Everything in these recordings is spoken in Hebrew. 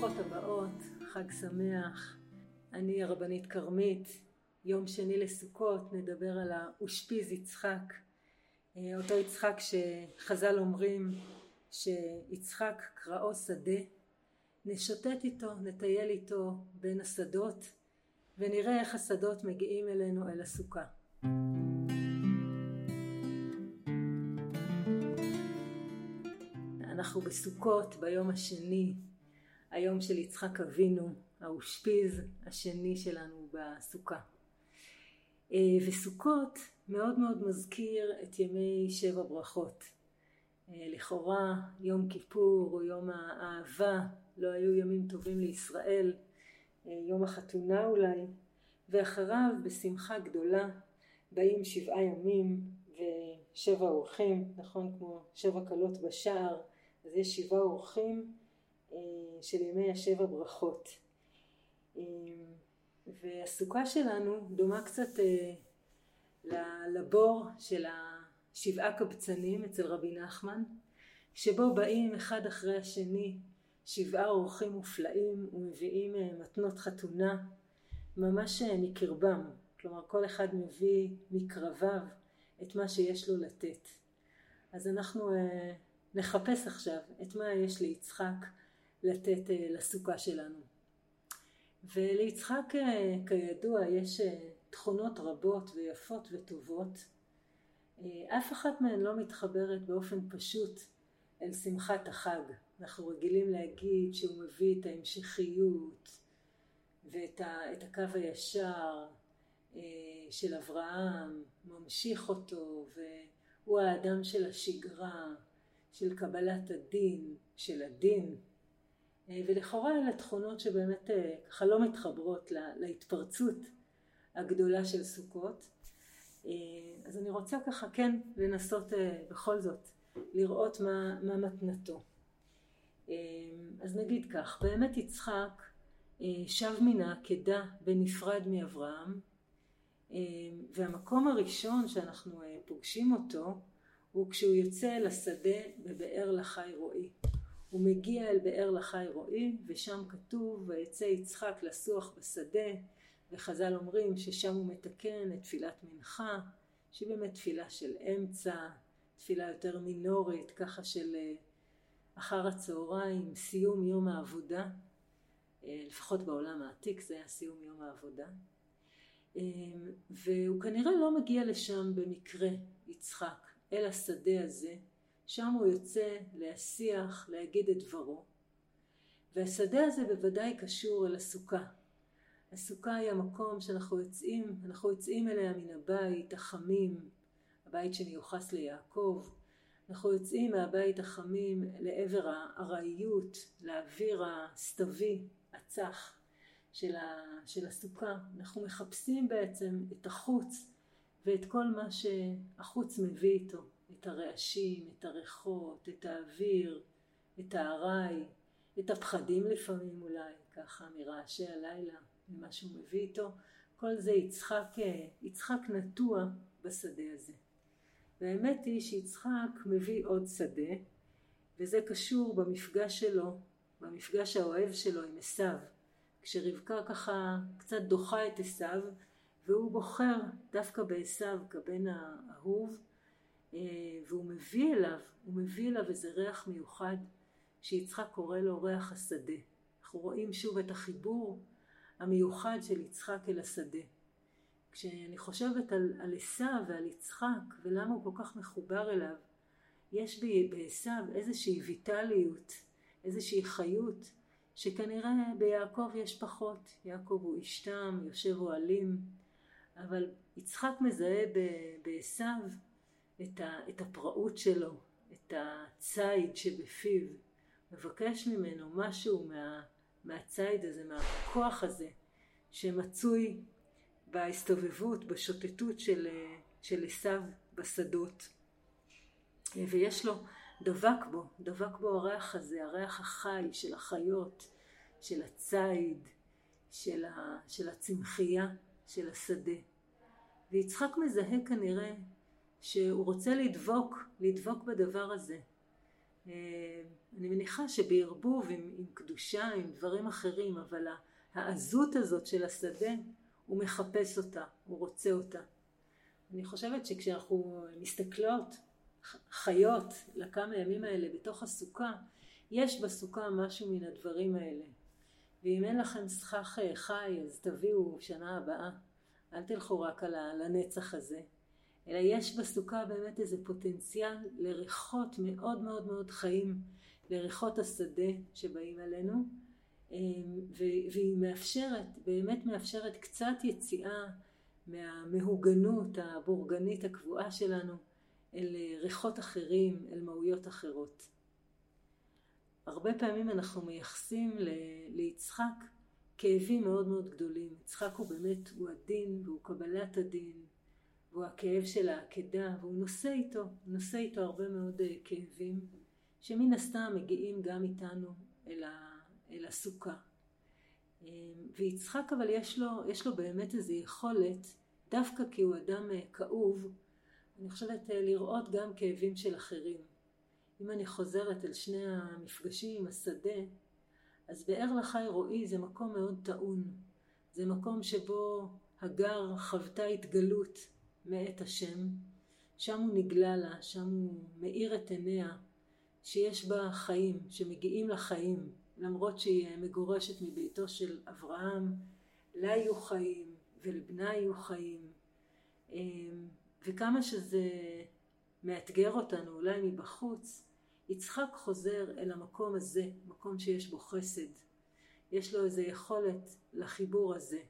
ברוכות הבאות, חג שמח. אני הרבנית כרמית. יום שני לסוכות נדבר על האושפיז יצחק. אה, אותו יצחק שחז"ל אומרים שיצחק קראו שדה. נשוטט איתו, נטייל איתו בין השדות ונראה איך השדות מגיעים אלינו אל הסוכה. אנחנו בסוכות ביום השני היום של יצחק אבינו, האושפיז השני שלנו בסוכה. אה, וסוכות מאוד מאוד מזכיר את ימי שבע ברכות. אה, לכאורה יום כיפור או יום האהבה לא היו ימים טובים לישראל, אה, יום החתונה אולי, ואחריו בשמחה גדולה באים שבעה ימים ושבע אורחים, נכון כמו שבע כלות בשער, אז יש שבעה אורחים של ימי השבע ברכות. אה, והסוכה שלנו דומה קצת אה, לבור של השבעה קבצנים אצל רבי נחמן, שבו באים אחד אחרי השני שבעה אורחים מופלאים ומביאים מתנות חתונה ממש מקרבם, כלומר כל אחד מביא מקרביו את מה שיש לו לתת. אז אנחנו נחפש עכשיו את מה יש ליצחק לתת אה, לסוכה שלנו. וליצחק אה, כידוע יש אה, תכונות רבות ויפות וטובות. אף אחת מהן לא מתחברת באופן פשוט אל שמחת החג. אנחנו רגילים להגיד שהוא מביא את ההמשכיות ואת ה, את הקו הישר של אברהם, ממשיך אותו, והוא האדם של השגרה, של קבלת הדין, של הדין, ולכאורה אלה תכונות שבאמת אה, ככה לא מתחברות להתפרצות הגדולה של סוכות. אה, אז אני רוצה ככה כן לנסות בכל זאת לראות מה, מה מתנתו. אז נגיד כך, באמת יצחק שב מן העקדה בנפרד מאברהם, והמקום הראשון שאנחנו פוגשים אותו הוא כשהוא יוצא לשדה בבאר לחי רועי. הוא מגיע אל באר לחי רועי ושם כתוב ויצא יצחק לסוח בשדה וחז"ל אומרים ששם הוא מתקן את תפילת מנחה שהיא באמת תפילה של אמצע, תפילה יותר מינורית ככה של אה, אחר הצהריים, סיום יום העבודה. אה, לפחות בעולם העתיק זה היה סיום יום העבודה. אה, והוא כנראה לא מגיע לשם במקרה יצחק אל השדה הזה שם הוא יוצא להשיח, להגיד את דברו. והשדה הזה בוודאי קשור אל הסוכה. הסוכה היא המקום שאנחנו יוצאים, אנחנו יוצאים אליה מן הבית החמים, הבית שמיוחס ליעקב. אנחנו יוצאים מהבית החמים לעבר הארעיות, לאוויר הסתווי, הצח של, ה, של הסוכה. אנחנו מחפשים בעצם את החוץ ואת כל מה שהחוץ מביא איתו. את הרעשים, את הריחות, את האוויר, את הארעי, את הפחדים לפעמים אולי, ככה מרעשי הלילה, ממה שהוא מביא איתו. כל זה יצחק, יצחק נטוע בשדה הזה. והאמת היא שיצחק מביא עוד שדה, וזה קשור במפגש שלו, במפגש האוהב שלו עם עשיו. כשרבקה ככה קצת דוחה את עשיו, והוא בוחר דווקא בעשיו כבן האהוב, אה, והוא מביא אליו, הוא מביא אליו איזה ריח מיוחד שיצחק קורא לו ריח השדה. אנחנו רואים שוב את החיבור המיוחד של יצחק אל השדה. כשאני חושבת על עשיו ועל יצחק ולמה הוא כל כך מחובר אליו, יש בעשיו איזושהי ויטליות, איזושהי חיות, שכנראה ביעקב יש פחות. יעקב הוא איש תם, יושב אוהלים, אבל יצחק מזהה בעשיו את, ה, את הפראות שלו, את הציד שבפיו, מבקש ממנו משהו מה, מהציד הזה, מהכוח הזה, שמצוי בהסתובבות, בשוטטות של, עשיו בשדות. ויש לו, דבק בו, דבק בו הריח הזה, הריח החי של החיות, של הציד, של, ה, של הצמחייה, של השדה. ויצחק מזהה כנראה שהוא רוצה לדבוק, לדבוק בדבר הזה. אני מניחה שבערבוב עם, עם קדושה, עם דברים אחרים, אבל העזות הזאת של השדה, הוא מחפש אותה, הוא רוצה אותה. אני חושבת שכשאנחנו מסתכלות, חיות, לכמה ימים האלה בתוך הסוכה, יש בסוכה משהו מן הדברים האלה. ואם אין לכם סכך אה, חי, אז תביאו שנה הבאה. אל תלכו רק על הנצח הזה. אלא יש בסוכה באמת איזה פוטנציאל לריחות מאוד מאוד מאוד חיים, לריחות השדה שבאים אלינו, אמ, והיא מאפשרת, באמת מאפשרת קצת יציאה מהמהוגנות הבורגנית הקבועה שלנו אל ריחות אחרים, אל מהויות אחרות. הרבה פעמים אנחנו מייחסים ליצחק כאבים מאוד מאוד גדולים. יצחק הוא באמת, הוא הדין והוא קבלת הדין והוא הכאב של העקדה והוא נושא איתו, נושא איתו הרבה מאוד אה, כאבים שמן הסתם מגיעים גם איתנו אל, ה, אל הסוכה. אה, ויצחק אבל יש לו, יש לו באמת איזו יכולת, דווקא כי הוא אדם אה, כאוב, אני חושבת לראות גם כאבים של אחרים. אם אני חוזרת אל שני המפגשים השדה, אז באר לחי רועי זה מקום מאוד טעון. זה מקום שבו הגר חוותה התגלות מאת השם. שם הוא נגלה לה, שם הוא מאיר את עיניה, שיש בה חיים, שמגיעים לחיים, למרות שהיא מגורשת מביתו של אברהם, לה יהיו חיים ולבנה יהיו חיים. אמ, וכמה שזה מאתגר אותנו, אולי מבחוץ, יצחק חוזר אל המקום הזה, מקום שיש בו חסד. יש לו איזו יכולת לחיבור הזה.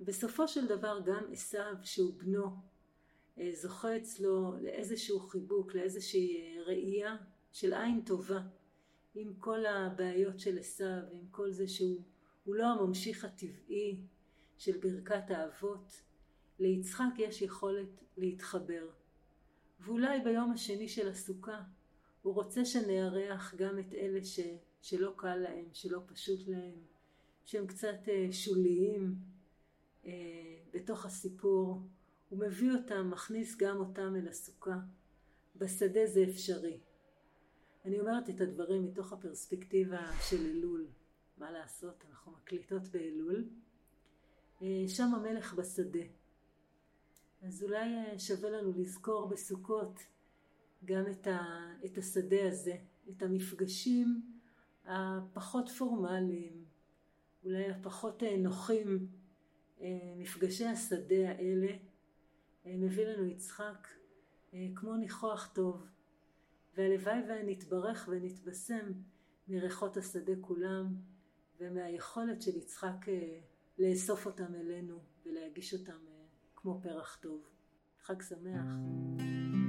בסופו של דבר גם עשיו שהוא בנו אה, זוכה אצלו לאיזשהו חיבוק, לאיזושהי אה, ראייה של עין טובה עם כל הבעיות של עשיו, עם כל זה שהוא לא הממשיך הטבעי של ברכת האבות. ליצחק יש יכולת להתחבר. ואולי ביום השני של הסוכה הוא רוצה שנארח גם את אלה ש, שלא קל להם, שלא פשוט להם, שהם קצת אה, שוליים בתוך הסיפור. הוא מביא אותם, מכניס גם אותם אל הסוכה. בשדה זה אפשרי. אני אומרת את הדברים מתוך הפרספקטיבה של אלול. מה לעשות, אנחנו מקליטות באלול. אה, שם המלך בשדה. אז אולי אה, שווה לנו לזכור בסוכות גם את, ה, את השדה הזה, את המפגשים הפחות פורמליים, אולי הפחות אה, נוחים, אה, מפגשי השדה האלה, אה, מביא לנו יצחק כמו ניחוח טוב, והלוואי ונתברך ונתבשם מריחות השדה כולם, ומהיכולת של יצחק לאסוף אותם אלינו ולהגיש אותם כמו פרח טוב. חג שמח.